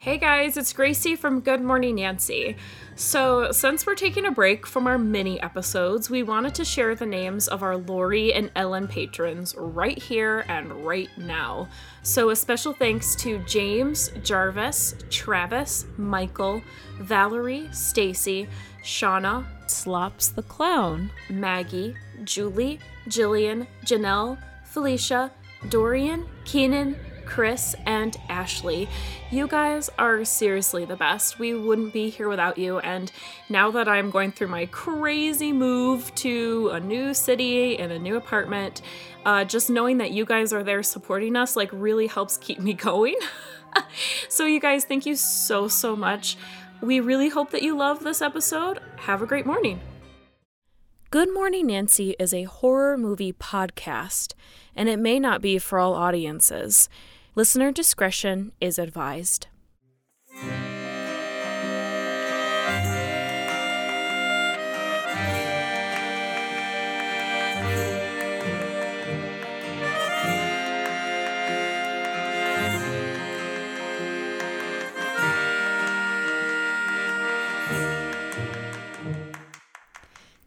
Hey guys, it's Gracie from Good Morning Nancy. So, since we're taking a break from our mini episodes, we wanted to share the names of our Lori and Ellen patrons right here and right now. So, a special thanks to James, Jarvis, Travis, Michael, Valerie, Stacy, Shauna, Slops the Clown, Maggie, Julie, Jillian, Janelle, Felicia, Dorian, Keenan, Chris, and Ashley. You guys are seriously the best. We wouldn't be here without you. And now that I'm going through my crazy move to a new city and a new apartment, uh, just knowing that you guys are there supporting us like really helps keep me going. so, you guys, thank you so, so much. We really hope that you love this episode. Have a great morning. Good Morning Nancy is a horror movie podcast, and it may not be for all audiences. Listener discretion is advised.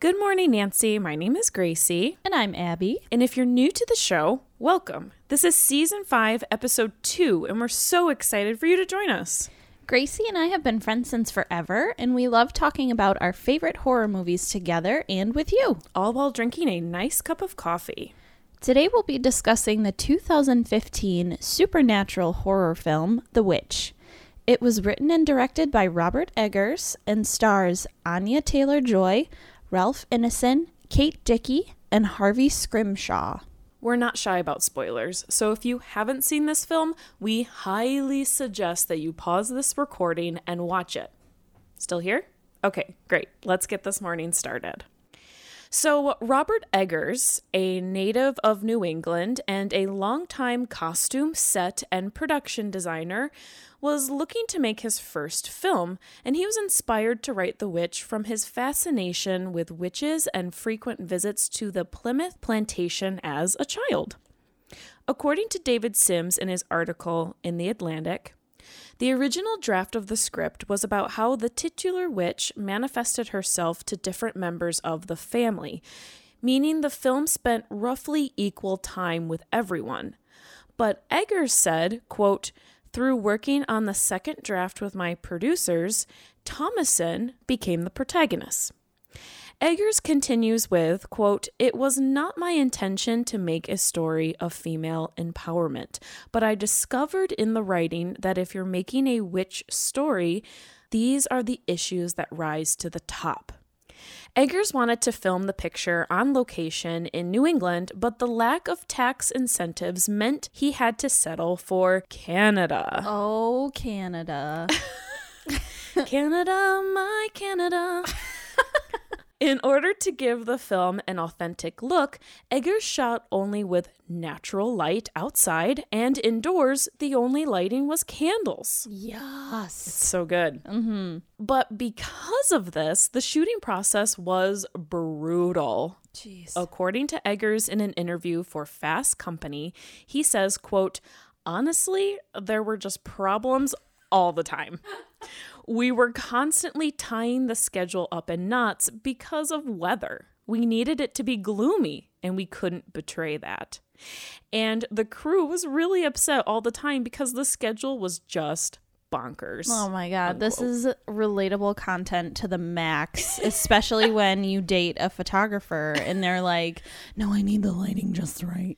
Good morning, Nancy. My name is Gracie. And I'm Abby. And if you're new to the show, welcome. This is season five, episode two, and we're so excited for you to join us. Gracie and I have been friends since forever, and we love talking about our favorite horror movies together and with you. All while drinking a nice cup of coffee. Today we'll be discussing the 2015 supernatural horror film, The Witch. It was written and directed by Robert Eggers and stars Anya Taylor Joy, Ralph Ineson, Kate Dickie, and Harvey Scrimshaw. We're not shy about spoilers, so if you haven't seen this film, we highly suggest that you pause this recording and watch it. Still here? Okay, great. Let's get this morning started. So, Robert Eggers, a native of New England and a longtime costume set and production designer, was looking to make his first film, and he was inspired to write The Witch from his fascination with witches and frequent visits to the Plymouth plantation as a child. According to David Sims in his article in The Atlantic, the original draft of the script was about how the titular witch manifested herself to different members of the family, meaning the film spent roughly equal time with everyone. But Eggers said, quote, through working on the second draft with my producers, Thomasin became the protagonist. Eggers continues with, quote, It was not my intention to make a story of female empowerment, but I discovered in the writing that if you're making a witch story, these are the issues that rise to the top. Eggers wanted to film the picture on location in New England, but the lack of tax incentives meant he had to settle for Canada. Oh, Canada. Canada, my Canada. In order to give the film an authentic look, Eggers shot only with natural light outside, and indoors, the only lighting was candles. Yes. It's so good. Mm-hmm. But because of this, the shooting process was brutal. Jeez. According to Eggers in an interview for Fast Company, he says, quote, honestly, there were just problems all the time. We were constantly tying the schedule up in knots because of weather. We needed it to be gloomy, and we couldn't betray that. And the crew was really upset all the time because the schedule was just bonkers. Oh my god, this is relatable content to the max, especially when you date a photographer and they're like, "No, I need the lighting just right."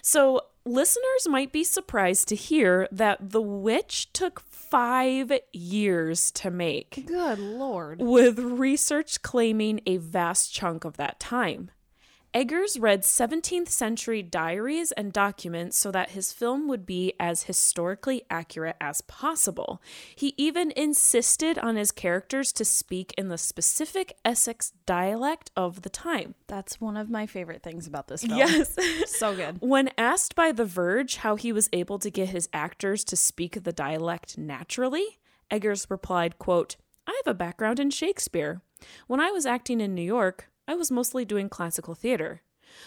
So, listeners might be surprised to hear that The Witch took five years to make, Good lord. with research claiming a vast chunk of that time. Eggers read 17th century diaries and documents so that his film would be as historically accurate as possible. He even insisted on his characters to speak in the specific Essex dialect of the time. That's one of my favorite things about this film. Yes. So good. When asked by The Verge how he was able to get his actors to speak the dialect naturally, Eggers replied, quote, I have a background in Shakespeare. When I was acting in New York, I was mostly doing classical theater.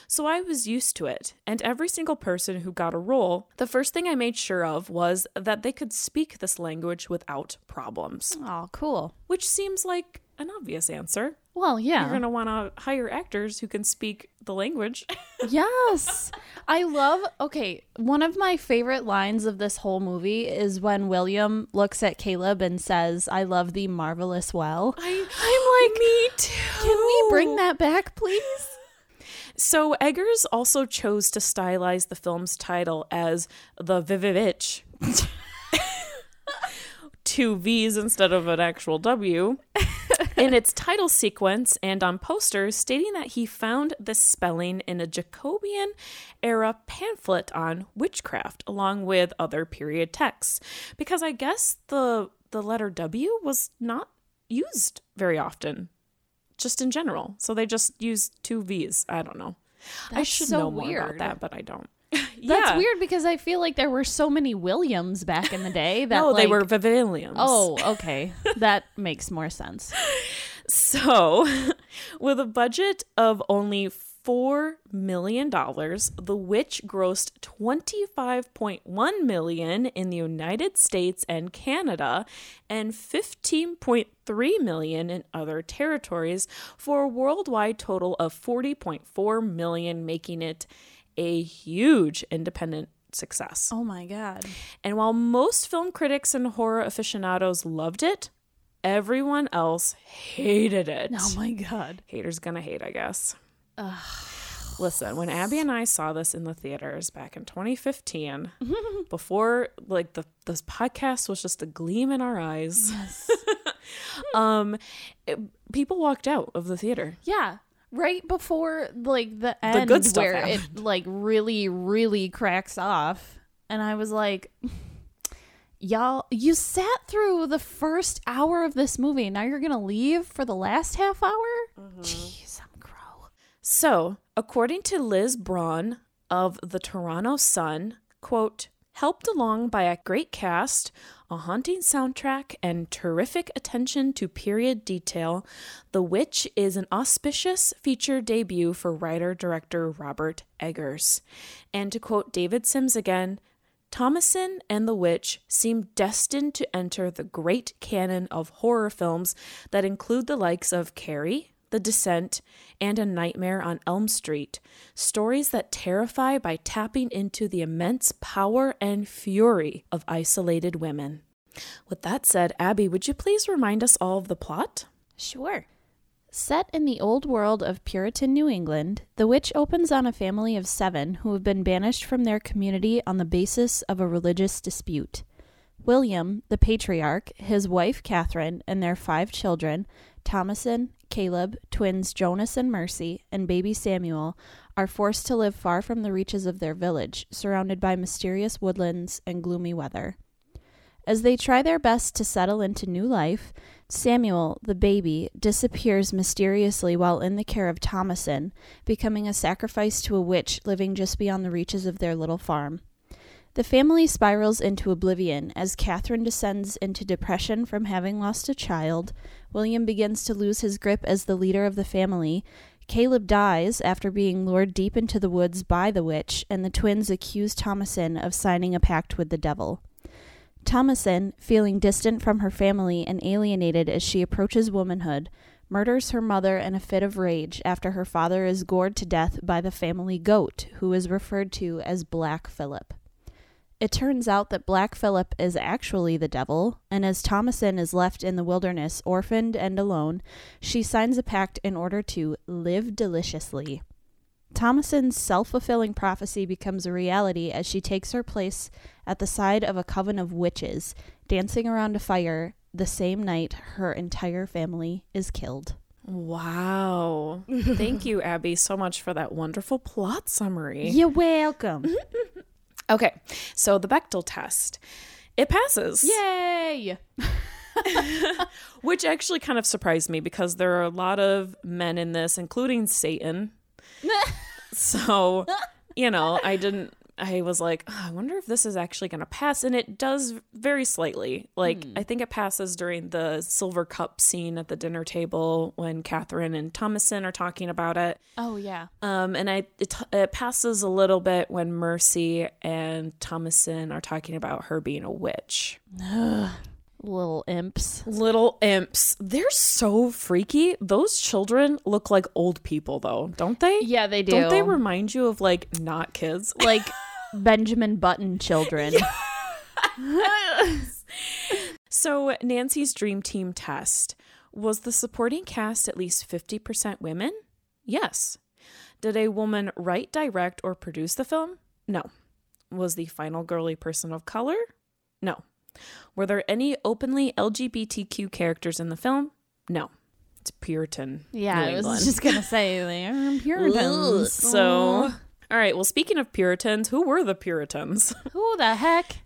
So I was used to it, and every single person who got a role, the first thing I made sure of was that they could speak this language without problems, Oh, cool. which seems like an obvious answer. Well, yeah. You're going to want to hire actors who can speak the language. yes. I love okay, one of my favorite lines of this whole movie is when William looks at Caleb and says, "I love thee marvelous well." I, I'm like, me too. Can we bring that back, please? So Eggers also chose to stylize the film's title as the Vivivitch. Two V's instead of an actual W. in its title sequence and on posters, stating that he found this spelling in a Jacobean era pamphlet on witchcraft, along with other period texts. Because I guess the the letter W was not used very often just in general. So they just used two V's. I don't know. I should so know more about that, but I don't. That's weird because I feel like there were so many Williams back in the day that No, they like- were Viviliums. Oh, okay. that makes more sense. So, with a budget of only $4 million, The Witch grossed 25.1 million in the United States and Canada and 15.3 million in other territories for a worldwide total of 40.4 million, making it a huge independent success. Oh my god. And while most film critics and horror aficionados loved it, everyone else hated it. Oh my god. Haters gonna hate, I guess. Listen, when Abby and I saw this in the theaters back in 2015, before like the this podcast was just a gleam in our eyes, um, it- people walked out of the theater. Yeah. Right before like the end good stuff where it like really, really cracks off. And I was like Y'all you sat through the first hour of this movie. Now you're gonna leave for the last half hour? Mm-hmm. Jeez, I'm crow. So, according to Liz Braun of the Toronto Sun, quote, helped along by a great cast, a haunting soundtrack, and terrific attention to period detail, The Witch is an auspicious feature debut for writer director Robert Eggers. And to quote David Sims again, Thomasin and The Witch seem destined to enter the great canon of horror films that include the likes of Carrie, The Descent, and A Nightmare on Elm Street. Stories that terrify by tapping into the immense power and fury of isolated women. With that said, Abby, would you please remind us all of the plot? Sure. Set in the old world of Puritan New England, The Witch opens on a family of seven who have been banished from their community on the basis of a religious dispute. William, the patriarch, his wife Catherine, and their five children, Thomasin, Caleb, twins Jonas and Mercy, and baby Samuel, are forced to live far from the reaches of their village, surrounded by mysterious woodlands and gloomy weather. As they try their best to settle into new life, Samuel, the baby, disappears mysteriously while in the care of Thomasin, becoming a sacrifice to a witch living just beyond the reaches of their little farm. The family spirals into oblivion as Catherine descends into depression from having lost a child. William begins to lose his grip as the leader of the family. Caleb dies after being lured deep into the woods by the witch, and the twins accuse Thomasin of signing a pact with the devil. Thomasin, feeling distant from her family and alienated as she approaches womanhood, murders her mother in a fit of rage after her father is gored to death by the family goat, who is referred to as Black Philip. It turns out that Black Philip is actually the devil, and as Thomasin is left in the wilderness, orphaned and alone, she signs a pact in order to live deliciously. Thomasin's self fulfilling prophecy becomes a reality as she takes her place at the side of a coven of witches, dancing around a fire the same night her entire family is killed. Wow. Thank you, Abby, so much for that wonderful plot summary. You're welcome. Okay, so the Bechdel test. It passes. Yay! Which actually kind of surprised me because there are a lot of men in this, including Satan. so, you know, I didn't I was like, "Oh, I wonder if this is actually going to pass. And it does very slightly. Like, I think it passes during the silver cup scene at the dinner table when Catherine and Thomasin are talking about it. Oh yeah. Um, and I it, it passes a little bit when Mercy and Thomasin are talking about her being a witch. Little imps. Little imps. They're so freaky. Those children look like old people, though, don't they? Yeah, they do. Don't they remind you of like not kids? like Benjamin Button children. So, Nancy's dream team test was the supporting cast at least 50% women? Yes. Did a woman write, direct, or produce the film? No. Was the final girly person of color? No. Were there any openly LGBTQ characters in the film? No. It's Puritan. Yeah, New I was England. just gonna say they are Puritans. So, all right. Well, speaking of Puritans, who were the Puritans? who the heck?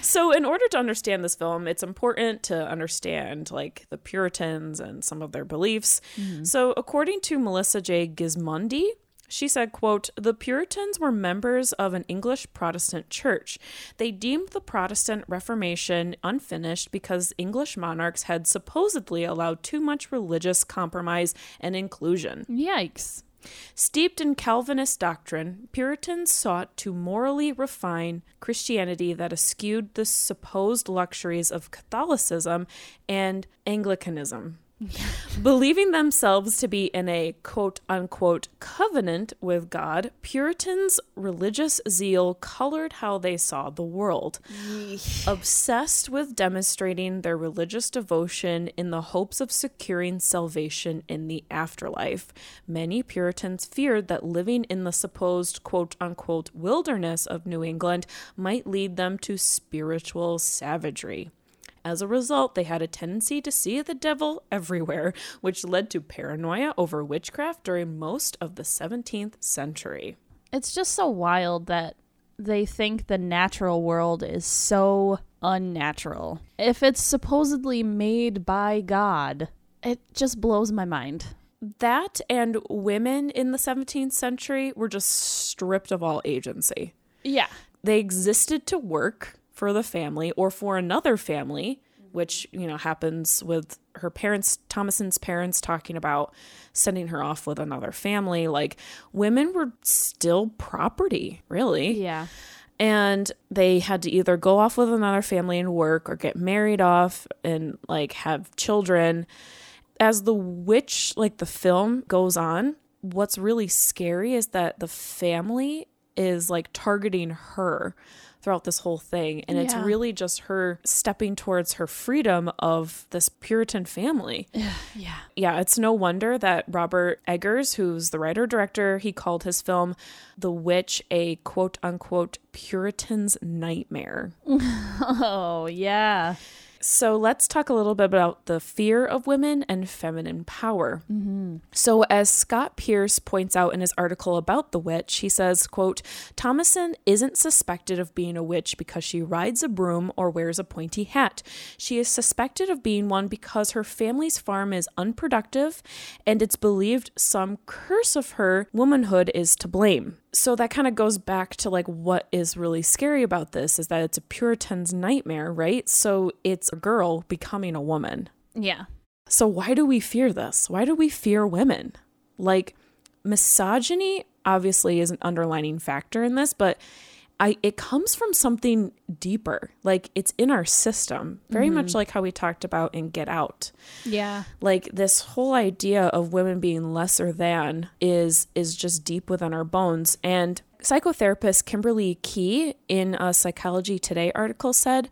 So, in order to understand this film, it's important to understand like the Puritans and some of their beliefs. Mm-hmm. So, according to Melissa J. Gismondi, she said, quote, "The Puritans were members of an English Protestant church. They deemed the Protestant Reformation unfinished because English monarchs had supposedly allowed too much religious compromise and inclusion." Yikes. Steeped in Calvinist doctrine, Puritans sought to morally refine Christianity that eschewed the supposed luxuries of Catholicism and Anglicanism. Believing themselves to be in a quote unquote covenant with God, Puritans' religious zeal colored how they saw the world. Obsessed with demonstrating their religious devotion in the hopes of securing salvation in the afterlife, many Puritans feared that living in the supposed quote unquote wilderness of New England might lead them to spiritual savagery. As a result, they had a tendency to see the devil everywhere, which led to paranoia over witchcraft during most of the 17th century. It's just so wild that they think the natural world is so unnatural. If it's supposedly made by God, it just blows my mind. That and women in the 17th century were just stripped of all agency. Yeah. They existed to work for the family or for another family, which, you know, happens with her parents, Thomasin's parents talking about sending her off with another family. Like women were still property, really. Yeah. and they had to either go off with another family and work or get married off and like have children as the witch like the film goes on what's really scary is that the family is like targeting her throughout this whole thing and it's really just her stepping towards her freedom of this puritan family Yeah. yeah, it's no wonder that Robert Eggers, who's the writer director, he called his film The Witch a quote unquote Puritan's nightmare. Oh, yeah. So let's talk a little bit about the fear of women and feminine power. Mm-hmm. So as Scott Pierce points out in his article about the witch, he says, quote, Thomasin isn't suspected of being a witch because she rides a broom or wears a pointy hat. She is suspected of being one because her family's farm is unproductive and it's believed some curse of her womanhood is to blame. So that kind of goes back to like what is really scary about this is that it's a Puritan's nightmare, right? So it's a girl becoming a woman. Yeah. So why do we fear this? Why do we fear women? Like misogyny obviously is an underlining factor in this, but I it comes from something deeper. Like it's in our system, very mm-hmm. much like how we talked about in Get Out Yeah. like this whole idea of women being lesser than is is just deep within our bones and psychotherapist kimberly key in a psychology today article said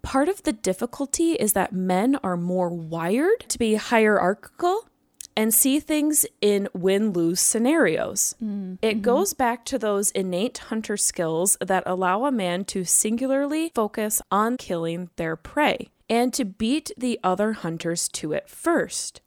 part of the difficulty is that men are more wired to be hierarchical and see things in win lose scenarios. Mm, it mm-hmm. goes back to those innate hunter skills that allow a man to singularly focus on killing their prey and to beat the other hunters to it first.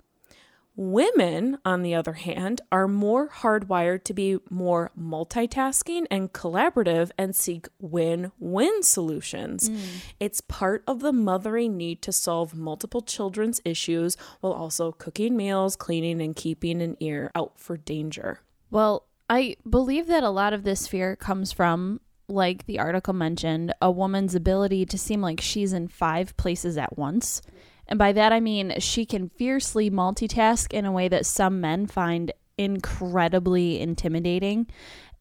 Women, on the other hand, are more hardwired to be more multitasking and collaborative and seek win win solutions. Mm. It's part of the mothering need to solve multiple children's issues while also cooking meals, cleaning, and keeping an ear out for danger. Well, I believe that a lot of this fear comes from, like the article mentioned, a woman's ability to seem like she's in five places at once. And by that I mean she can fiercely multitask in a way that some men find incredibly intimidating.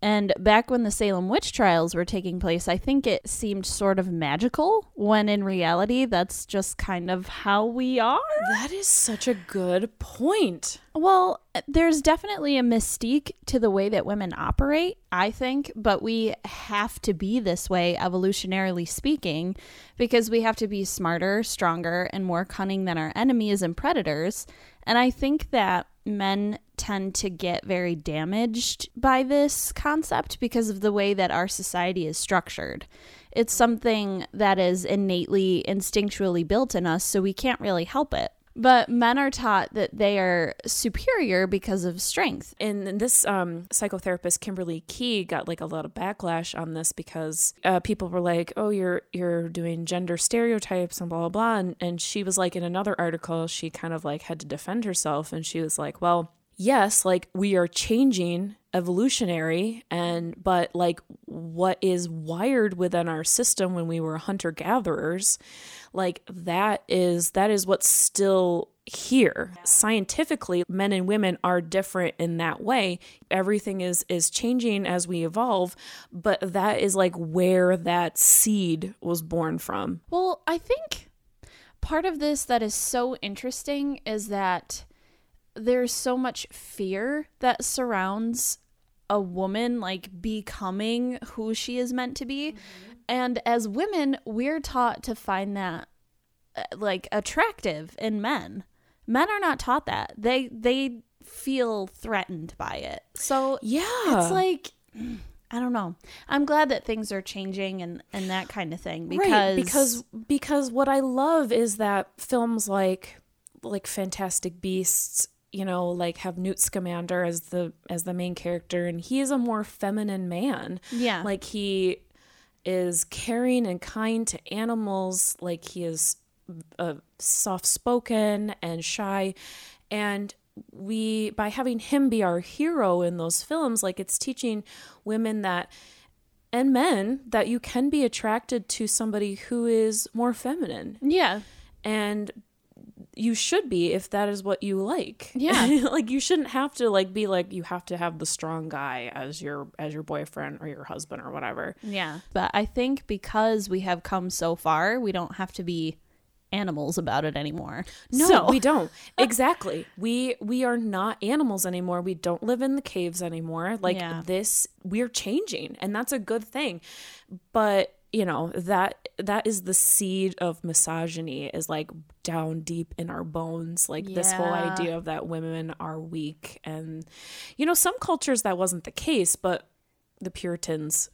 And back when the Salem witch trials were taking place, I think it seemed sort of magical when in reality, that's just kind of how we are. That is such a good point. Well, there's definitely a mystique to the way that women operate, I think, but we have to be this way, evolutionarily speaking, because we have to be smarter, stronger, and more cunning than our enemies and predators. And I think that men tend to get very damaged by this concept because of the way that our society is structured. It's something that is innately, instinctually built in us, so we can't really help it. But men are taught that they are superior because of strength. And this um, psychotherapist Kimberly Key got like a lot of backlash on this because uh, people were like, "Oh, you're you're doing gender stereotypes and blah blah blah." And, and she was like, in another article, she kind of like had to defend herself, and she was like, "Well, yes, like we are changing evolutionary and but like what is wired within our system when we were hunter gatherers like that is that is what's still here. Scientifically men and women are different in that way. Everything is is changing as we evolve but that is like where that seed was born from. Well, I think part of this that is so interesting is that there's so much fear that surrounds a woman like becoming who she is meant to be. And as women, we're taught to find that uh, like attractive in men. Men are not taught that. They they feel threatened by it. So yeah it's like I don't know. I'm glad that things are changing and and that kind of thing because right, because because what I love is that films like like Fantastic Beasts, you know, like have Newt Scamander as the as the main character, and he is a more feminine man. Yeah. like he is caring and kind to animals. Like he is uh, soft spoken and shy, and we by having him be our hero in those films like it's teaching women that and men that you can be attracted to somebody who is more feminine yeah. and you should be if that is what you like Yeah. like you shouldn't have to like be like you have to have the strong guy as your as your boyfriend or your husband or whatever Yeah. But I think because we have come so far, we don't have to be animals about it anymore. no So- we don't exactly we we are not animals anymore we don't live in the caves anymore like Yeah. this we're changing and that's a good thing but you know that that is the seed of misogyny is like down deep in our bones like this whole idea of that women are weak and you know some cultures that wasn't the case but the puritans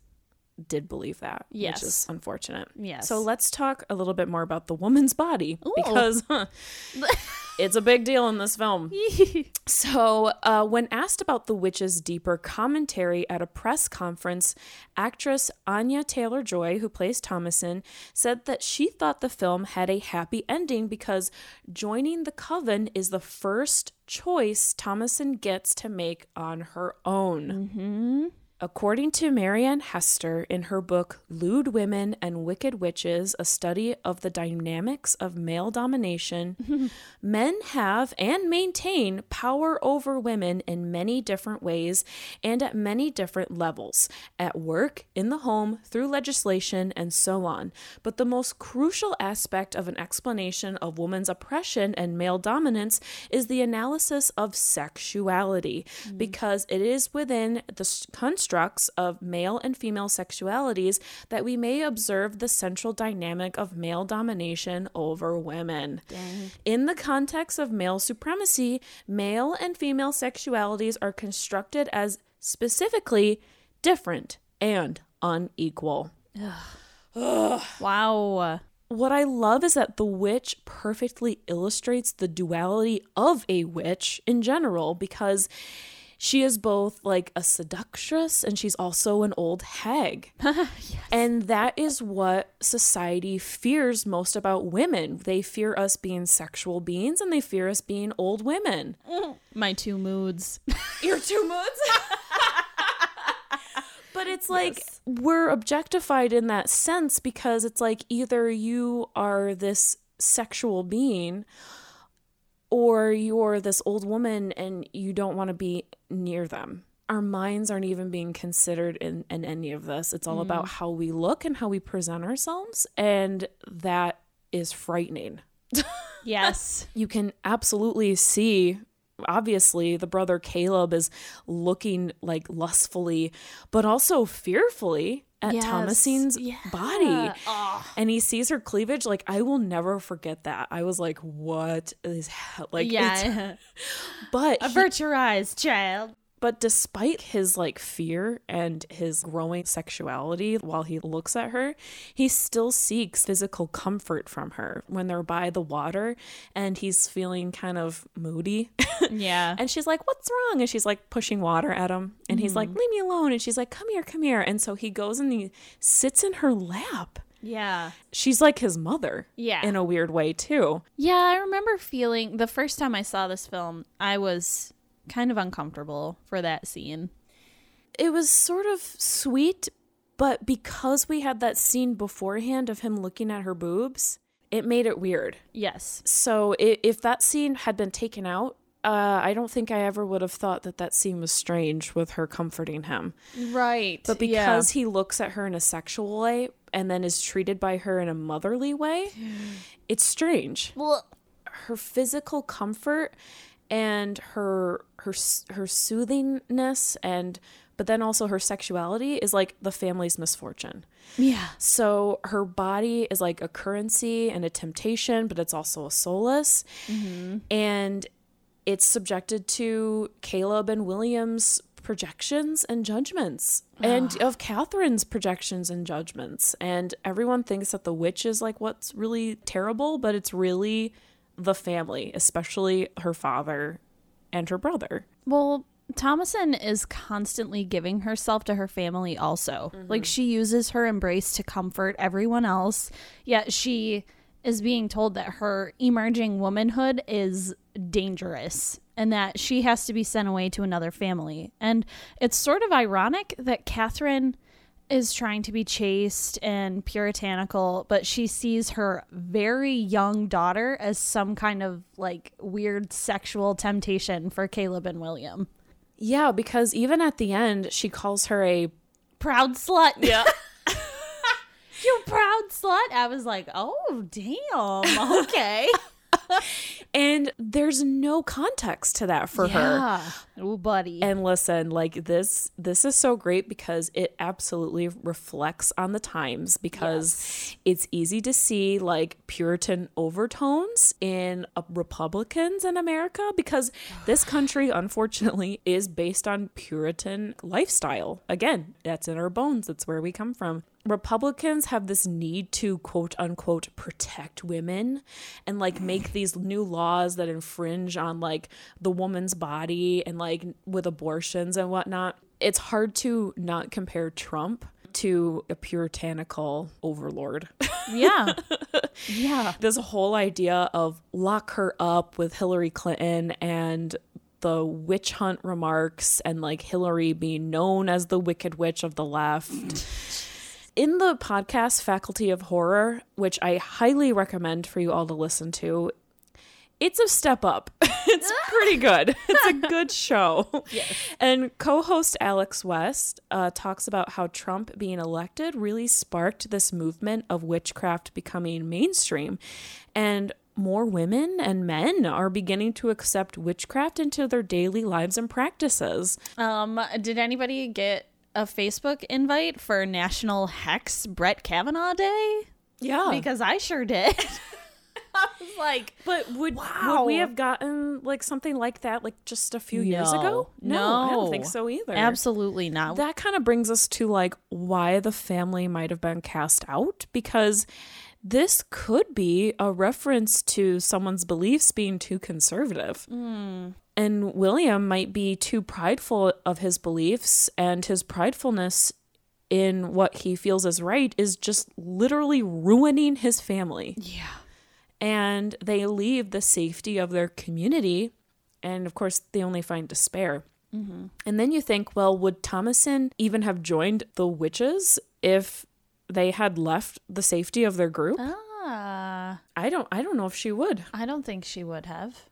did believe that Yes. which is unfortunate Yes. so let's talk a little bit more about the woman's body because huh, it's a big deal in this film so, uh, when asked about the witch's deeper commentary at a press conference, actress Anya Taylor Joy, who plays Thomasin, said that she thought the film had a happy ending because joining the coven is the first choice Thomasin gets to make on her own. According to Marianne Hester in her book Lewd Women and Wicked Witches, a study of the dynamics of male domination, men have and maintain power over women in many different ways and at many different levels at work, in the home, through legislation, and so on. But the most crucial aspect of an explanation of woman's oppression and male dominance is the analysis of sexuality, mm. because it is within the s- constructs of male and female sexualities that we may observe the central dynamic of male domination over women. In the context of male supremacy, male and female sexualities are constructed as specifically different and unequal. wow. What I love is that The Witch perfectly illustrates the duality of a witch in general because she is both like a seductress and she's also an old hag. And that is what society fears most about women. They fear us being sexual beings and they fear us being old women. My two moods. Your two moods? But it's like Yes. we're objectified in that sense because it's like either you are this sexual being or you're this old woman and you don't want to be near them. Our minds aren't even being considered in, in any of this. It's all about mm. how we look and how we present ourselves. And that is frightening. Yes. You can absolutely see obviously the brother Caleb is looking like lustfully but also fearfully at Yes. Thomasin's Yeah. body. Oh. And he sees her cleavage like I will never forget that. I was like what is ha- like yeah. but he- Avert your eyes, child. But despite his like fear and his growing sexuality while he looks at her, he still seeks physical comfort from her when they're by the water and he's feeling kind of moody. Yeah. and she's like, What's wrong? And she's like pushing water at him. And he's like, mm-hmm. Leave me alone. And she's like, Come here, come here. And so he goes and he sits in her lap. yeah. She's like his mother. Yeah. In a weird way, too. Yeah, I remember feeling the first time I saw this film, I was kind of uncomfortable for that scene. it was sort of sweet, but because we had that scene beforehand of him looking at her boobs, it made it weird. Yes. So if that scene had been taken out, uh, I don't think I ever would have thought that that scene was strange with her comforting him. Right. But because he looks at her in a sexual way and then is treated by her in a motherly way, it's strange. well, Her physical comfort and her her her soothingness and but then also her sexuality is like the family's misfortune. yeah. So her body is like a currency and a temptation, but it's also a solace. Mm-hmm. And it's subjected to Caleb and William's projections and judgments, ah. and of Catherine's projections and judgments. And everyone thinks that the witch is like what's really terrible, but it's really the family, especially her father and her brother. Well, Thomasin is constantly giving herself to her family also. Mm-hmm. Like she uses her embrace to comfort everyone else, yet she is being told that her emerging womanhood is dangerous and that she has to be sent away to another family. And it's sort of ironic that Catherine is trying to be chaste and puritanical, but she sees her very young daughter as some kind of like weird sexual temptation for Caleb and William. Yeah, because even at the end, she calls her a Proud slut. yeah. you proud slut. I was like, oh, damn. Okay. And there's no context to that for her. Oh, buddy. And listen, like this this is so great because it absolutely reflects on the times because it's easy to see like puritan overtones in uh, Republicans in America because this country unfortunately is based on puritan lifestyle. Again, that's in our bones. That's where we come from. Republicans have this need to quote unquote protect women and like make these new laws that infringe on like the woman's body and like with abortions and whatnot. It's hard to not compare Trump to a puritanical overlord. yeah. Yeah. this whole idea of lock her up with Hillary Clinton and the witch hunt remarks and like Hillary being known as the wicked witch of the left. In the podcast Faculty of Horror, which I highly recommend for you all to listen to, it's a step up. it's pretty good. It's a good show. Yes. And co host Alex West uh, talks about how Trump being elected really sparked this movement of witchcraft becoming mainstream. And more women and men are beginning to accept witchcraft into their daily lives and practices. Um, did anybody get a Facebook invite for National Hex Brett Kavanaugh Day? Yeah. Because I sure did. I was like, But would Wow. would we have gotten like something like that like just a few years ago? No. I don't think so either. absolutely not. That kind of brings us to like why the family might have been cast out because this could be a reference to someone's beliefs being too conservative. Hmm. And William might be too prideful of his beliefs, and his pridefulness in what he feels is right is just literally ruining his family yeah. and they leave the safety of their community and of course they only find despair mm-hmm. And then you think, well, would Thomasin even have joined the witches if they had left the safety of their group? Ah, I don't I don't know if she would. I don't think she would have.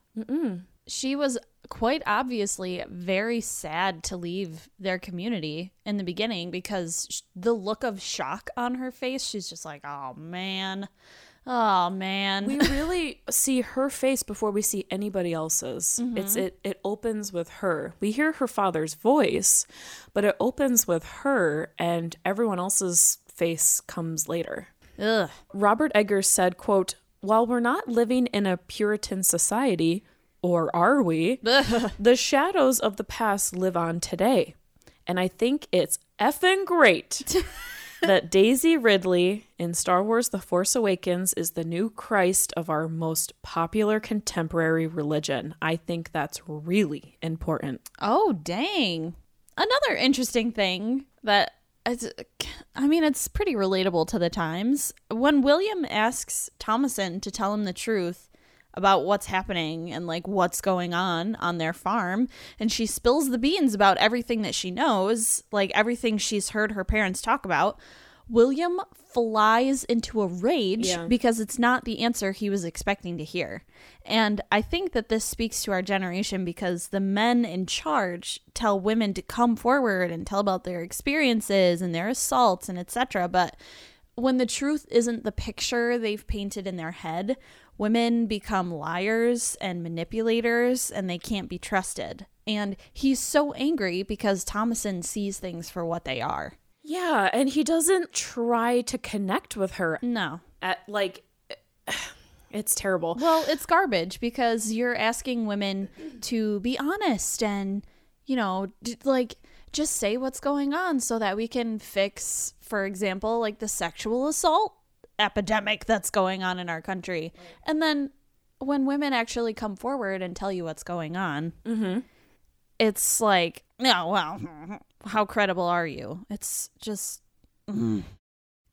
She was quite obviously very sad to leave their community in the beginning because the look of shock on her face, she's just like, oh man. Oh man. We really see her face before we see anybody else's. It's it it opens with her. We hear her father's voice, but it opens with her and everyone else's face comes later. Ugh. Robert Eggers said, quote, "While we're not living in a Puritan society, or are we? the shadows of the past live on today. And I think it's effing great that Daisy Ridley in Star Wars The Force Awakens is the new Christ of our most popular contemporary religion. I think that's really important. Oh, dang. Another interesting thing that is, I mean, it's pretty relatable to the times. When William asks Thomasin to tell him the truth about what's happening and like what's going on on their farm, and she spills the beans about everything that she knows, like everything she's heard her parents talk about. William flies into a rage Yeah. because it's not the answer he was expecting to hear. And I think that this speaks to our generation because the men in charge tell women to come forward and tell about their experiences and their assaults and etc. But when the truth isn't the picture they've painted in their head, women become liars and manipulators and they can't be trusted. And he's so angry because Thomasin sees things for what they are. Yeah, and he doesn't try to connect with her No. at like it's terrible. Well, it's garbage because you're asking women to be honest and, you know, like just say what's going on so that we can fix, for example, like the sexual assault epidemic that's going on in our country. And then when women actually come forward and tell you what's going on, mm-hmm. it's like, no, well, how credible are you? It's just. Mm.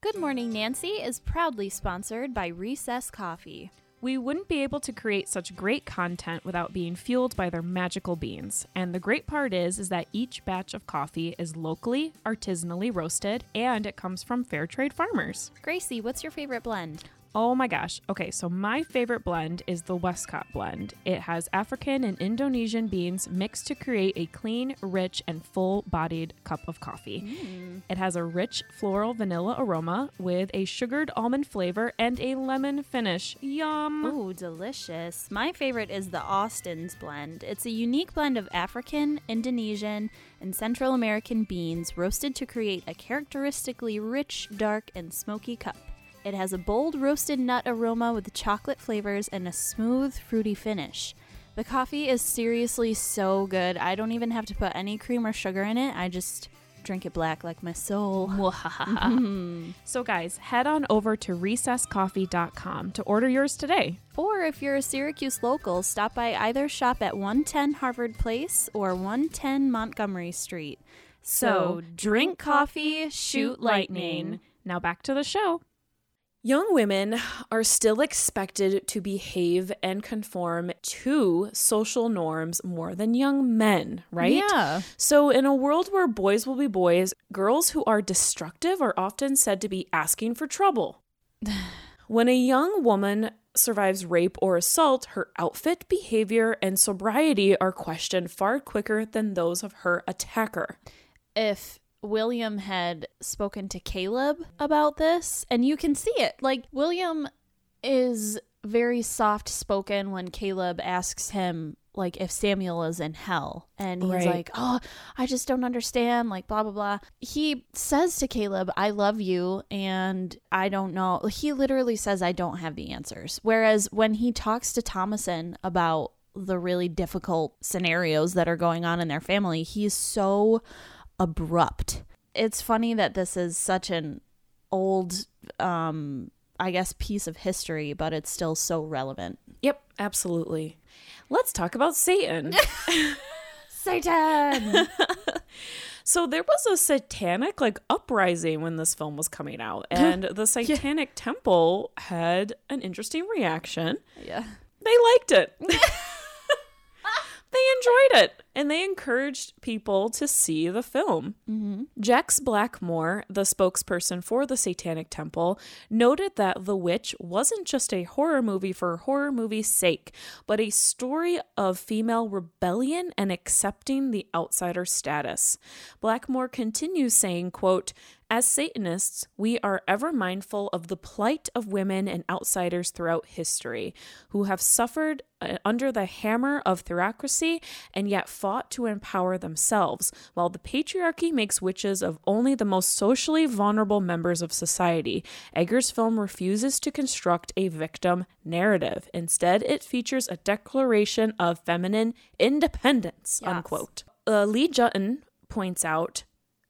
Good Morning Nancy is proudly sponsored by Recess Coffee. We wouldn't be able to create such great content without being fueled by their magical beans. And the great part is is that each batch of coffee is locally, artisanally roasted, and it comes from fair trade farmers. Gracie, what's your favorite blend? Oh my gosh. Okay, so my favorite blend is the Westcott blend. It has African and Indonesian beans mixed to create a clean, rich, and full bodied cup of coffee. Mm. It has a rich floral vanilla aroma with a sugared almond flavor and a lemon finish. Yum! Ooh, delicious. My favorite is the Austin's blend. It's a unique blend of African, Indonesian, and Central American beans roasted to create a characteristically rich, dark, and smoky cup. It has a bold roasted nut aroma with chocolate flavors and a smooth, fruity finish. The coffee is seriously so good. I don't even have to put any cream or sugar in it. I just drink it black like my soul. Mm-hmm. So, guys, head on over to recesscoffee.com to order yours today. Or if you're a Syracuse local, stop by either shop at 110 Harvard Place or 110 Montgomery Street. So, drink coffee, shoot lightning. Now back to the show. Young women are still expected to behave and conform to social norms more than young men, right? Yeah. So, in a world where boys will be boys, girls who are destructive are often said to be asking for trouble. when a young woman survives rape or assault, her outfit, behavior, and sobriety are questioned far quicker than those of her attacker. If William had spoken to Caleb about this, and you can see it. Like, William is very soft spoken when Caleb asks him, like, if Samuel is in hell. And he's Right. like, oh, I just don't understand, like, blah, blah, blah. He says to Caleb, I love you, and I don't know. He literally says, I don't have the answers. Whereas when he talks to Thomasin about the really difficult scenarios that are going on in their family, he's so abrupt. It's funny that this is such an old um I guess piece of history, but it's still so relevant. Yep, absolutely. Let's talk about Satan. Satan. so there was a satanic like uprising when this film was coming out and the satanic temple had an interesting reaction. yeah. They liked it. enjoyed it and they encouraged people to see the film. Mm-hmm. Jex Blackmore, the spokesperson for the Satanic Temple, noted that The Witch wasn't just a horror movie for horror movie's sake, but a story of female rebellion and accepting the outsider status. Blackmore continues saying, quote, as Satanists, we are ever mindful of the plight of women and outsiders throughout history who have suffered uh, under the hammer of theocracy and yet fought to empower themselves, while the patriarchy makes witches of only the most socially vulnerable members of society. Eggers' film refuses to construct a victim narrative. Instead, it features a declaration of feminine independence, Yes. unquote. Uh, Lee Jutton points out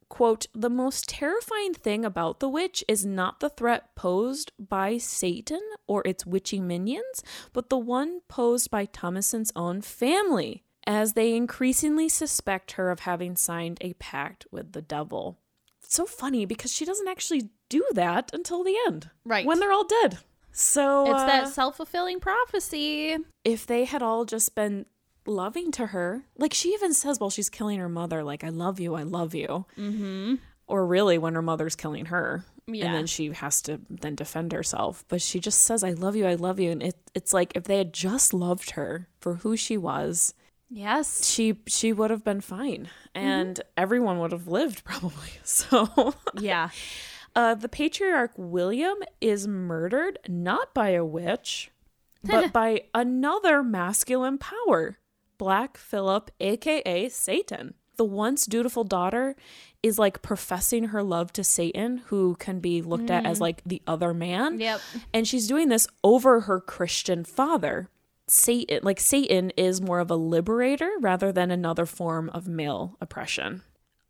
quote the most terrifying thing about the witch is not the threat posed by satan or its witchy minions but the one posed by thomasin's own family as they increasingly suspect her of having signed a pact with the devil it's so funny because she doesn't actually do that until the end Right. when they're all dead so It's uh, that self fulfilling prophecy. if they had all just been loving to her, like she even says while she's killing her mother, like, I love you, I love you. Mm-hmm. Or really when her mother's killing her. Yeah. And then she has to then defend herself. But she just says, I love you, I love you. And it, it's like if they had just loved her for who she was, Yes. she she would have been fine. And everyone would have lived probably. So Yeah. uh, the patriarch William is murdered not by a witch, but by another masculine power, Black Phillip, aka Satan. The once dutiful daughter is like professing her love to Satan, who can be looked at as mm. like the other man. Yep. And she's doing this over her Christian father. Satan, like Satan, is more of a liberator rather than another form of male oppression.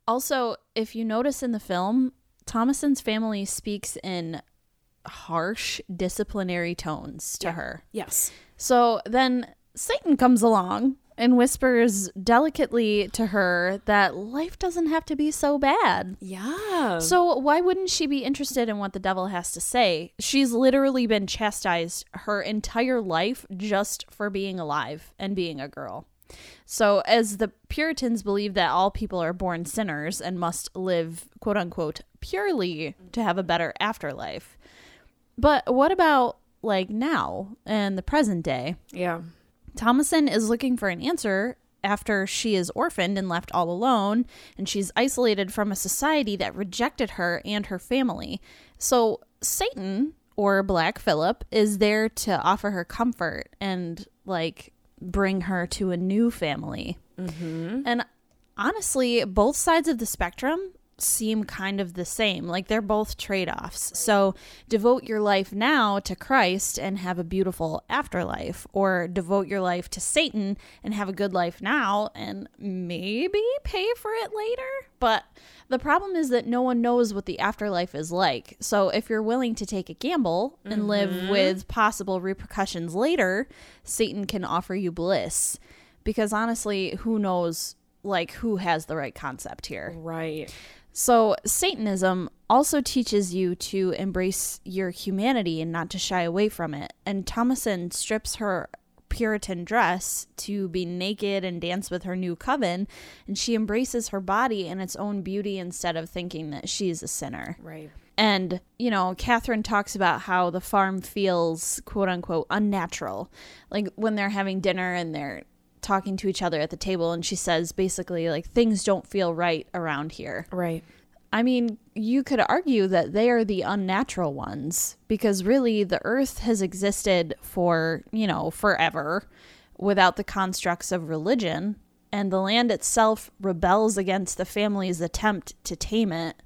Also, if you notice in the film, Thomasin's family speaks in harsh disciplinary tones to her. Yes. So then Satan comes along and whispers delicately to her that life doesn't have to be so bad. Yeah. So why wouldn't she be interested in what the devil has to say? She's literally been chastised her entire life just for being alive and being a girl. So as the Puritans believe that all people are born sinners and must live quote unquote purely to have a better afterlife. But what about like now and the present day? yeah. Thomasin is looking for an answer after she is orphaned and left all alone, and she's isolated from a society that rejected her and her family. So, Satan, or Black Phillip, is there to offer her comfort and, like, bring her to a new family. Mm-hmm. And honestly, both sides of the spectrum seem kind of the same. Like they're both trade offs. So devote your life now to Christ and have a beautiful afterlife, or devote your life to Satan and have a good life now and maybe pay for it later. But the problem is that no one knows what the afterlife is like. So if you're willing to take a gamble and mm-hmm. live with possible repercussions later, Satan can offer you bliss. Because honestly, who knows like who has the right concept here. Right. So, Satanism also teaches you to embrace your humanity and not to shy away from it. And Thomasin strips her Puritan dress to be naked and dance with her new coven, and she embraces her body and its own beauty instead of thinking that she's a sinner. Right. And, you know, Catherine talks about how the farm feels, quote unquote, unnatural. Like when they're having dinner and they're talking to each other at the table, and she says basically, like, things don't feel right around here. Right. I mean, you could argue that they are the unnatural ones because really the earth has existed for, you know, forever without the constructs of religion, and the land itself rebels against the family's attempt to tame it,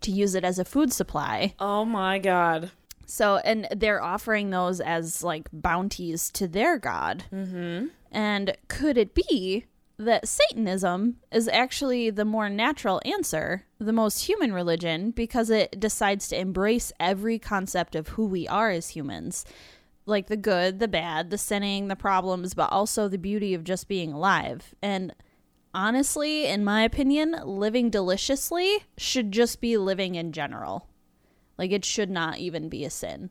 to use it as a food supply. Oh my God. So, and they're offering those as like bounties to their god. Mm-hmm. And could it be that Satanism is actually the more natural answer, the most human religion, because it decides to embrace every concept of who we are as humans? Like the good, the bad, the sinning, the problems, but also the beauty of just being alive. And honestly, in my opinion, living deliciously should just be living in general. Like it should not even be a sin.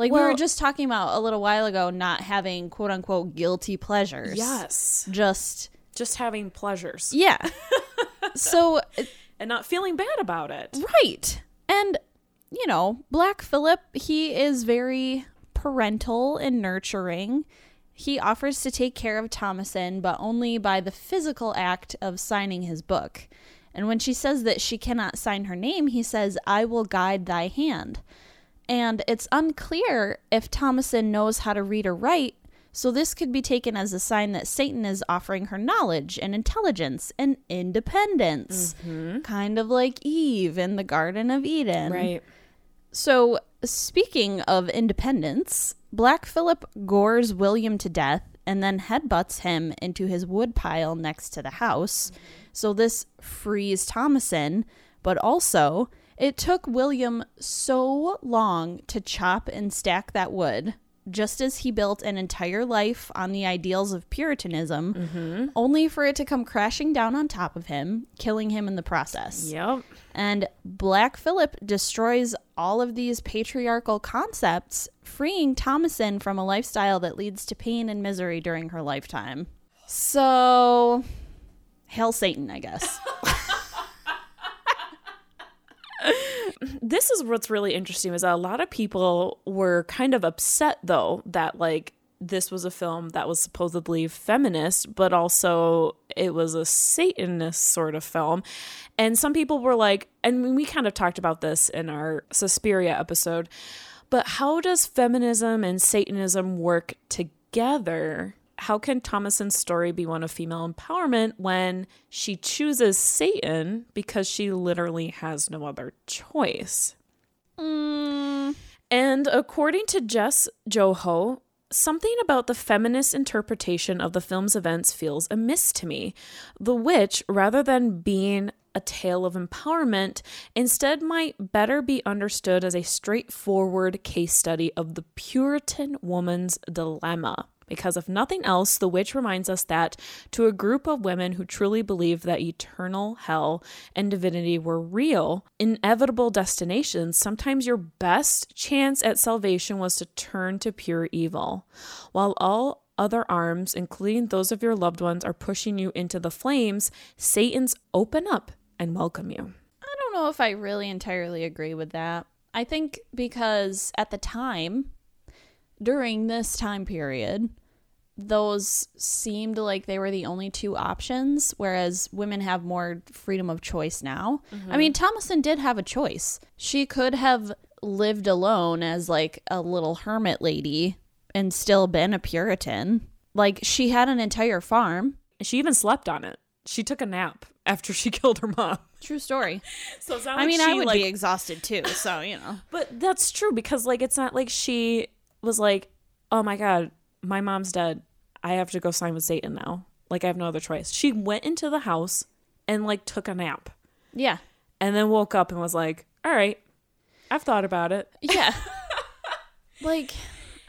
Like we were just talking about a little while ago, not having quote unquote guilty pleasures. Yes. Just Just having pleasures Yeah. so, and not feeling bad about it. right. And, you know, Black Phillip, he is very parental and nurturing. He offers to take care of Thomasin, but only by the physical act of signing his book. And when she says that she cannot sign her name, he says, I will guide thy hand. And it's unclear if Thomasin knows how to read or write, so this could be taken as a sign that Satan is offering her knowledge and intelligence and independence. Mm-hmm. Kind of like Eve in the Garden of Eden. Right. So, speaking of independence, Black Phillip gores William to death and then headbutts him into his woodpile next to the house. Mm-hmm. So, this frees Thomasin, but also it took William so long to chop and stack that wood, just as he built an entire life on the ideals of Puritanism, mm-hmm. only for it to come crashing down on top of him, killing him in the process. Yep. And Black Phillip destroys all of these patriarchal concepts, freeing Thomasin from a lifestyle that leads to pain and misery during her lifetime. So, hail Satan, I guess. this is what's really interesting is that a lot of people were kind of upset though that like this was a film that was supposedly feminist but also it was a satanist sort of film. And some people were like and we kind of talked about this in our Suspiria episode but how does feminism and satanism work together how can Thomasin's story be one of female empowerment when she chooses Satan because she literally has no other choice? Mm. And according to Jess Joho, something about the feminist interpretation of the film's events feels amiss to me. The Witch, rather than being a tale of empowerment, instead might better be understood as a straightforward case study of the Puritan woman's dilemma. Because if nothing else, The Witch reminds us that to a group of women who truly believed that eternal hell and divinity were real, inevitable destinations, sometimes your best chance at salvation was to turn to pure evil. While all other arms, including those of your loved ones, are pushing you into the flames, Satan's open up and welcome you. I don't know if I really entirely agree with that. I think because at the time, during this time period, those seemed like they were the only two options, whereas women have more freedom of choice now. I mean, mm-hmm. Thomasin did have a choice. She could have lived alone as like a little hermit lady and still been a Puritan. Like, she had an entire farm. She even slept on it. She took a nap after she killed her mom. True story. So it's not I mean, she, I would like, be exhausted too, so, you know. But that's true because like it's not like she was like, "Oh my god, my mom's dead. I have to go sign with Satan now." Like I have no other choice. She went into the house and like took a nap Yeah. and then woke up and was like, "All right, I've thought about it." Yeah. like,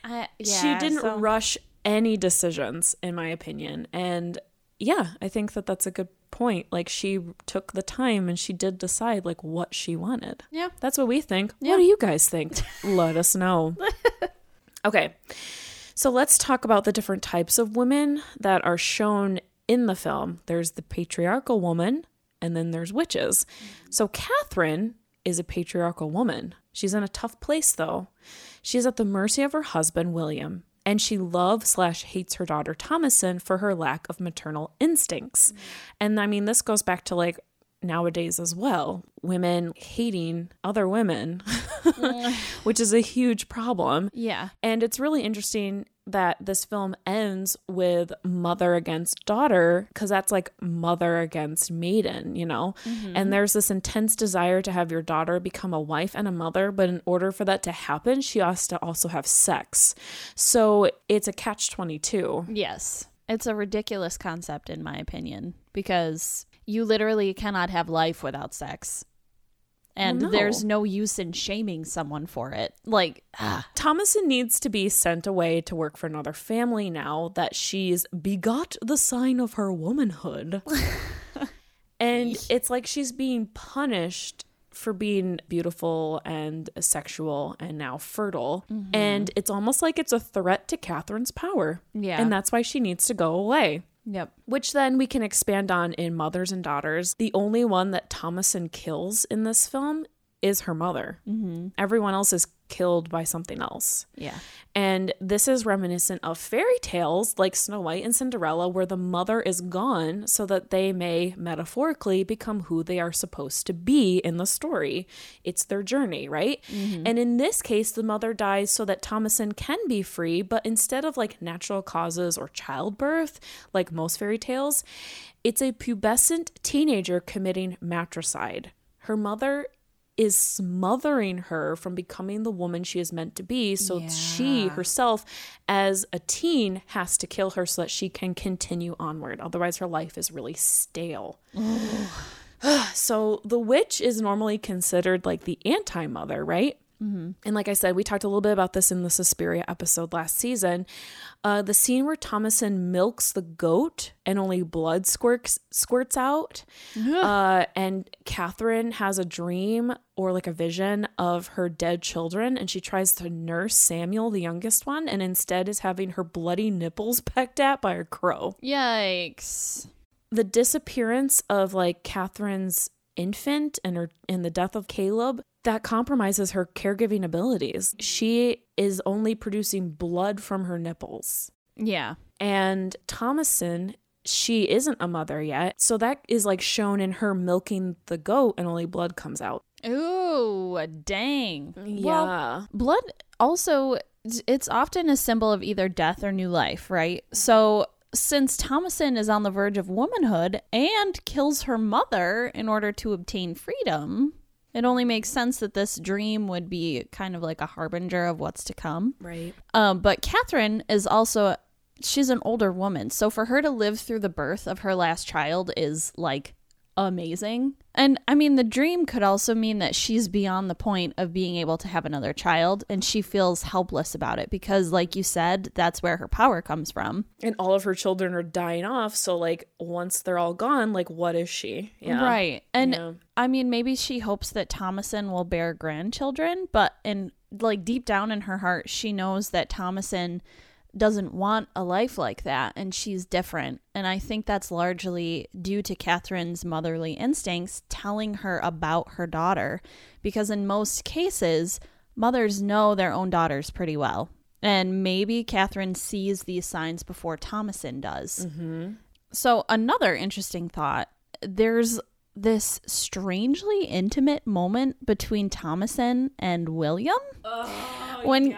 I, she didn't so- rush any decisions in my opinion. And yeah, I think that that's a good point. Like she took the time and she did decide like what she wanted. Yeah. That's what we think. Yeah. What do you guys think? Let us know. okay. So let's talk about the different types of women that are shown in the film. There's the patriarchal woman, and then there's witches. So Catherine is a patriarchal woman. She's in a tough place though. She's at the mercy of her husband, William, and she loves slash hates her daughter Thomasin for her lack of maternal instincts. And I mean, this goes back to like nowadays as well women hating other women, mm. which is a huge problem. Yeah. And it's really interesting that this film ends with mother against daughter because that's like mother against maiden, you know? Mm-hmm. And there's this intense desire to have your daughter become a wife and a mother, but in order for that to happen, she has to also have sex. So it's a catch 22. Yes. It's a ridiculous concept, in my opinion, because you literally cannot have life without sex. And no. there's no use in shaming someone for it. Like, ah, Thomasin needs to be sent away to work for another family now that she's begot the sign of her womanhood. and it's like she's being punished for being beautiful and sexual and now fertile. And it's almost like it's a threat to Catherine's power. Yeah. And that's why she needs to go away. Yep. which then we can expand on in Mothers and Daughters. The only one that Thomasin kills in this film is her mother. Mm-hmm. Everyone else is killed by something else. Yeah. And this is reminiscent of fairy tales like Snow White and Cinderella, where the mother is gone so that they may metaphorically become who they are supposed to be in the story. It's their journey, right? And in this case, the mother dies so that Thomasin can be free, but instead of like natural causes or childbirth, like most fairy tales, it's a pubescent teenager committing matricide. Her mother is smothering her from becoming the woman she is meant to be. So she herself, as a teen, has to kill her so that she can continue onward. Otherwise, her life is really stale. so the witch is normally considered like the anti mother, right? And like I said, we talked a little bit about this in the Suspiria episode last season. Uh, the scene where Thomasin milks the goat and only blood squirts squirts out, uh, and Catherine has a dream or like a vision of her dead children, and she tries to nurse Samuel, the youngest one, and instead is having her bloody nipples pecked at by a crow Yikes. the disappearance of like Catherine's infant and her and the death of Caleb that compromises her caregiving abilities. She is only producing blood from her nipples. Yeah. And Thomasin, she isn't a mother yet. So that is like shown in her milking the goat and only blood comes out. Ooh, dang. Well, Yeah. blood also it's often a symbol of either death or new life, right? So since Thomasin is on the verge of womanhood and kills her mother in order to obtain freedom, it only makes sense that this dream would be kind of like a harbinger of what's to come. right. Um, but Catherine is also she's an older woman, so for her to live through the birth of her last child is like amazing. And I mean, the dream could also mean that she's beyond the point of being able to have another child, and she feels helpless about it because, like you said, that's where her power comes from. And all of her children are dying off. So like once they're all gone, like what is she? Yeah. Right. And Yeah. I mean, maybe she hopes that Thomasin will bear grandchildren, but in like deep down in her heart, she knows that Thomasin doesn't want a life like that and she's different. And I think that's largely due to Catherine's motherly instincts telling her about her daughter. Because in most cases, mothers know their own daughters pretty well. And maybe Catherine sees these signs before Thomasin does. Mm-hmm. So, another interesting thought there's this strangely intimate moment between Thomasin and William. Oh, when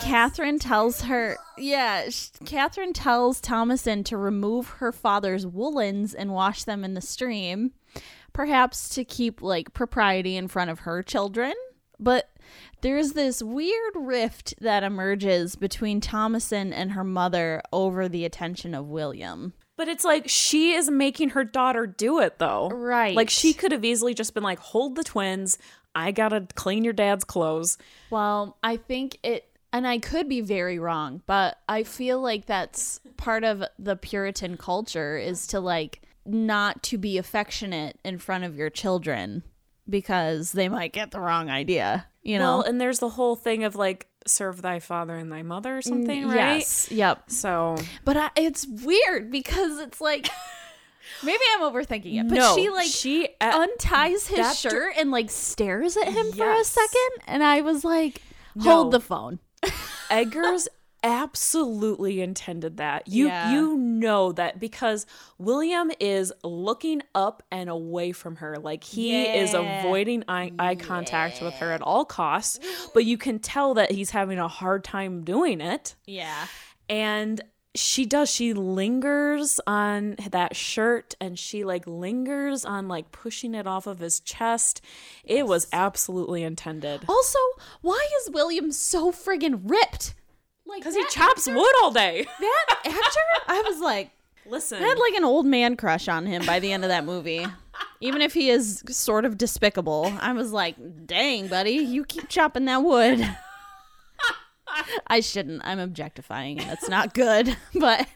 Catherine tells her, yeah, sh- Catherine tells Thomasin to remove her father's woolens and wash them in the stream, perhaps to keep like propriety in front of her children. But there's this weird rift that emerges between Thomasin and her mother over the attention of William. But it's like she is making her daughter do it though. Right. Like she could have easily just been like, hold the twins. I gotta clean your dad's clothes. Well, I think it, and I could be very wrong, but I feel like that's part of the Puritan culture is to like not to be affectionate in front of your children because they might get the wrong idea, you know? Well, and there's the whole thing of like, serve thy father and thy mother or something, right? Mm, Yes. Yep. So But I, it's weird because it's like maybe I'm overthinking it, but no, she like she unties his shirt and like stares at him for a second and I was like hold No. the phone. Eggers absolutely intended that. You Yeah. you know that because William is looking up and away from her. Like he is avoiding eye, eye contact with her at all costs, but you can tell that he's having a hard time doing it. Yeah. And she does she lingers on that shirt and she like lingers on like pushing it off of his chest. It was absolutely intended. Also, why is William so friggin' ripped? Like Because he chops actor- wood all day. That actor, I was like, Listen. I had like an old man crush on him by the end of that movie. Even if he is sort of despicable, I was like, dang, buddy, you keep chopping that wood. I shouldn't. I'm objectifying. That's not good. But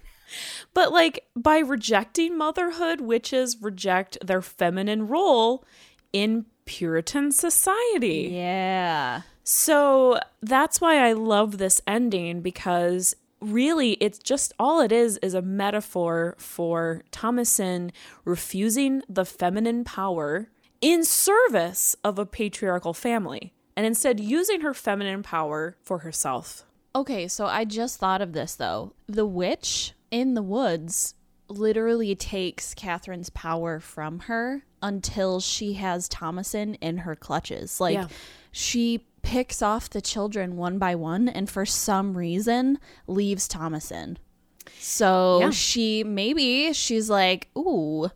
But like by rejecting motherhood, witches reject their feminine role in Puritan society. yeah. So that's why I love this ending because really it's just all it is is a metaphor for Thomasin refusing the feminine power in service of a patriarchal family and instead using her feminine power for herself. Okay, so I just thought of this though. The witch in the woods literally takes Catherine's power from her until she has Thomasin in her clutches. Like Yeah. she picks off the children one by one and for some reason leaves Thomasin. So Yeah. she maybe she's like, "Ooh,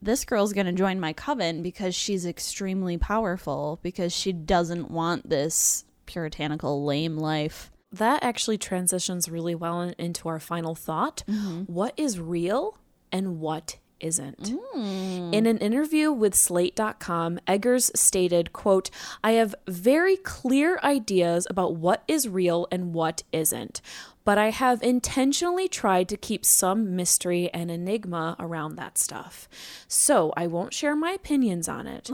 this girl's going to join my coven because she's extremely powerful because she doesn't want this puritanical lame life." That actually transitions really well in- into our final thought. Mm-hmm. What is real and what isn't? Mm. In an interview with slate.com, Eggers stated, quote, "I have very clear ideas about what is real and what isn't, but I have intentionally tried to keep some mystery and enigma around that stuff. So, I won't share my opinions on it.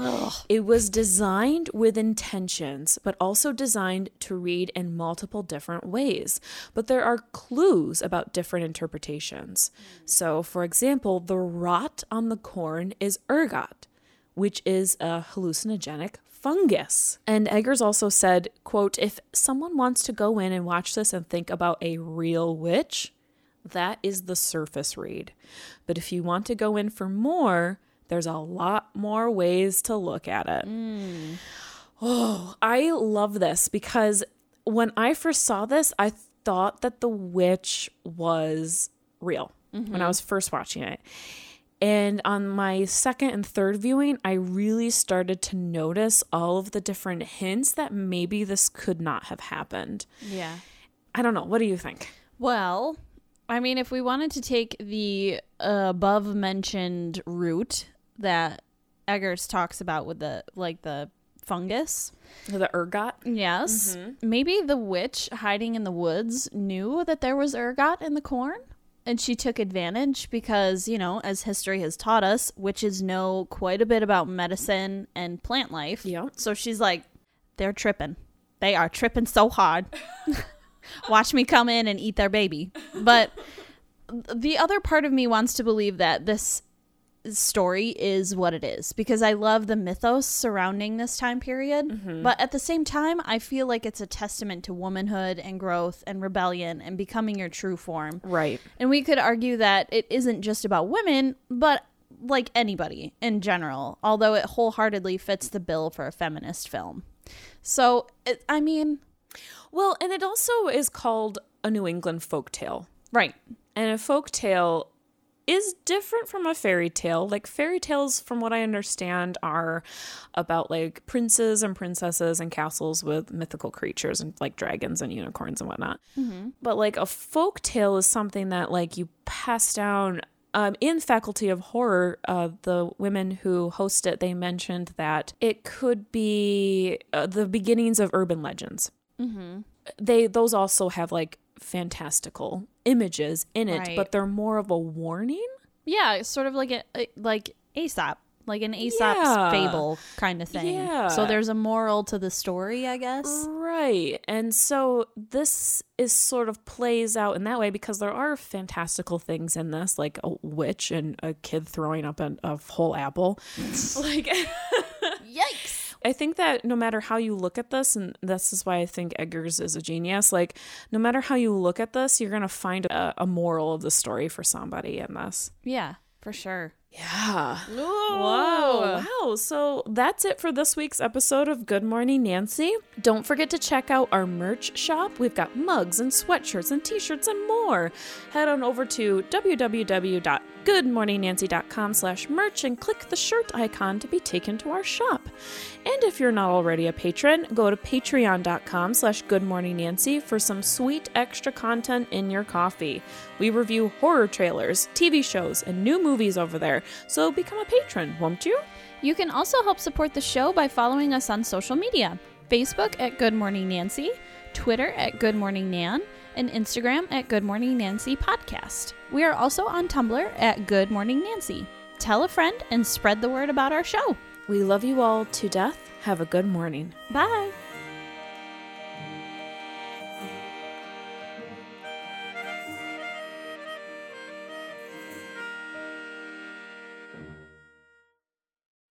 It was designed with intentions, but also designed to read in multiple different ways. But there are clues about different interpretations. So, for example, the rot on the corn is ergot, which is a hallucinogenic fungus. And Eggers also said, quote, if someone wants to go in and watch this and think about a real witch, that is the surface read. But if you want to go in for more, there's a lot more ways to look at it. Oh, I love this because when I first saw this, I thought that the witch was real when I mm-hmm. was first watching it. And on my second and third viewing, I really started to notice all of the different hints that maybe this could not have happened. Yeah. I don't know. What do you think? Well, I mean, if we wanted to take the above mentioned route that Eggers talks about with the like the fungus, The ergot? yes, mm-hmm. maybe the witch hiding in the woods knew that there was ergot in the corn. And she took advantage because, you know, as history has taught us, witches know quite a bit about medicine and plant life. Yeah. So she's like, they're tripping. They are tripping so hard. Watch me come in and eat their baby. But the other part of me wants to believe that this story is what it is because I love the mythos surrounding this time period. Mm-hmm. But at the same time, I feel like it's a testament to womanhood and growth and rebellion and becoming your true form. Right. And we could argue that it isn't just about women, but like anybody in general, although it wholeheartedly fits the bill for a feminist film. So, it, I mean, Well, and it also is called a New England folk tale. right. And a folk tale is different from a fairy tale. Like fairy tales, from what I understand, are about like princes and princesses and castles with mythical creatures and like dragons and unicorns and whatnot. But like a folk tale is something that like you pass down. Um, in Faculty of Horror, uh, the women who host it, they mentioned that it could be uh, the beginnings of urban legends they those also have like fantastical images in it Right. but they're more of a warning Yeah, sort of like a, a- like Aesop, like an Aesop's Yeah. fable kind of thing. Yeah. So there's a moral to the story, I guess. right and so this is sort of plays out in that way because there are fantastical things in this like a witch and a kid throwing up an, a whole apple like Yikes. I think that no matter how you look at this, and this is why I think Eggers is a genius, like, no matter how you look at this, you're going to find a, a moral of the story for somebody in this. Yeah, for sure. Yeah. Whoa. Wow. Wow. So that's it for this week's episode of Good Morning Nancy. Don't forget to check out our merch shop. We've got mugs and sweatshirts and t shirts and more. Head on over to www.goodmorningnancy.com slash merch and click the shirt icon to be taken to our shop. And if you're not already a patron, go to patreon.com slash goodmorningnancy for some sweet extra content in your coffee. We review horror trailers, TV shows, and new movies over there, so become a patron, won't you? You can also help support the show by following us on social media Facebook at Good Morning Nancy, Twitter at Good Morning Nan, and Instagram at Good Morning Nancy Podcast. We are also on Tumblr at Good Morning Nancy. Tell a friend and spread the word about our show. We love you all to death. Have a good morning. Bye.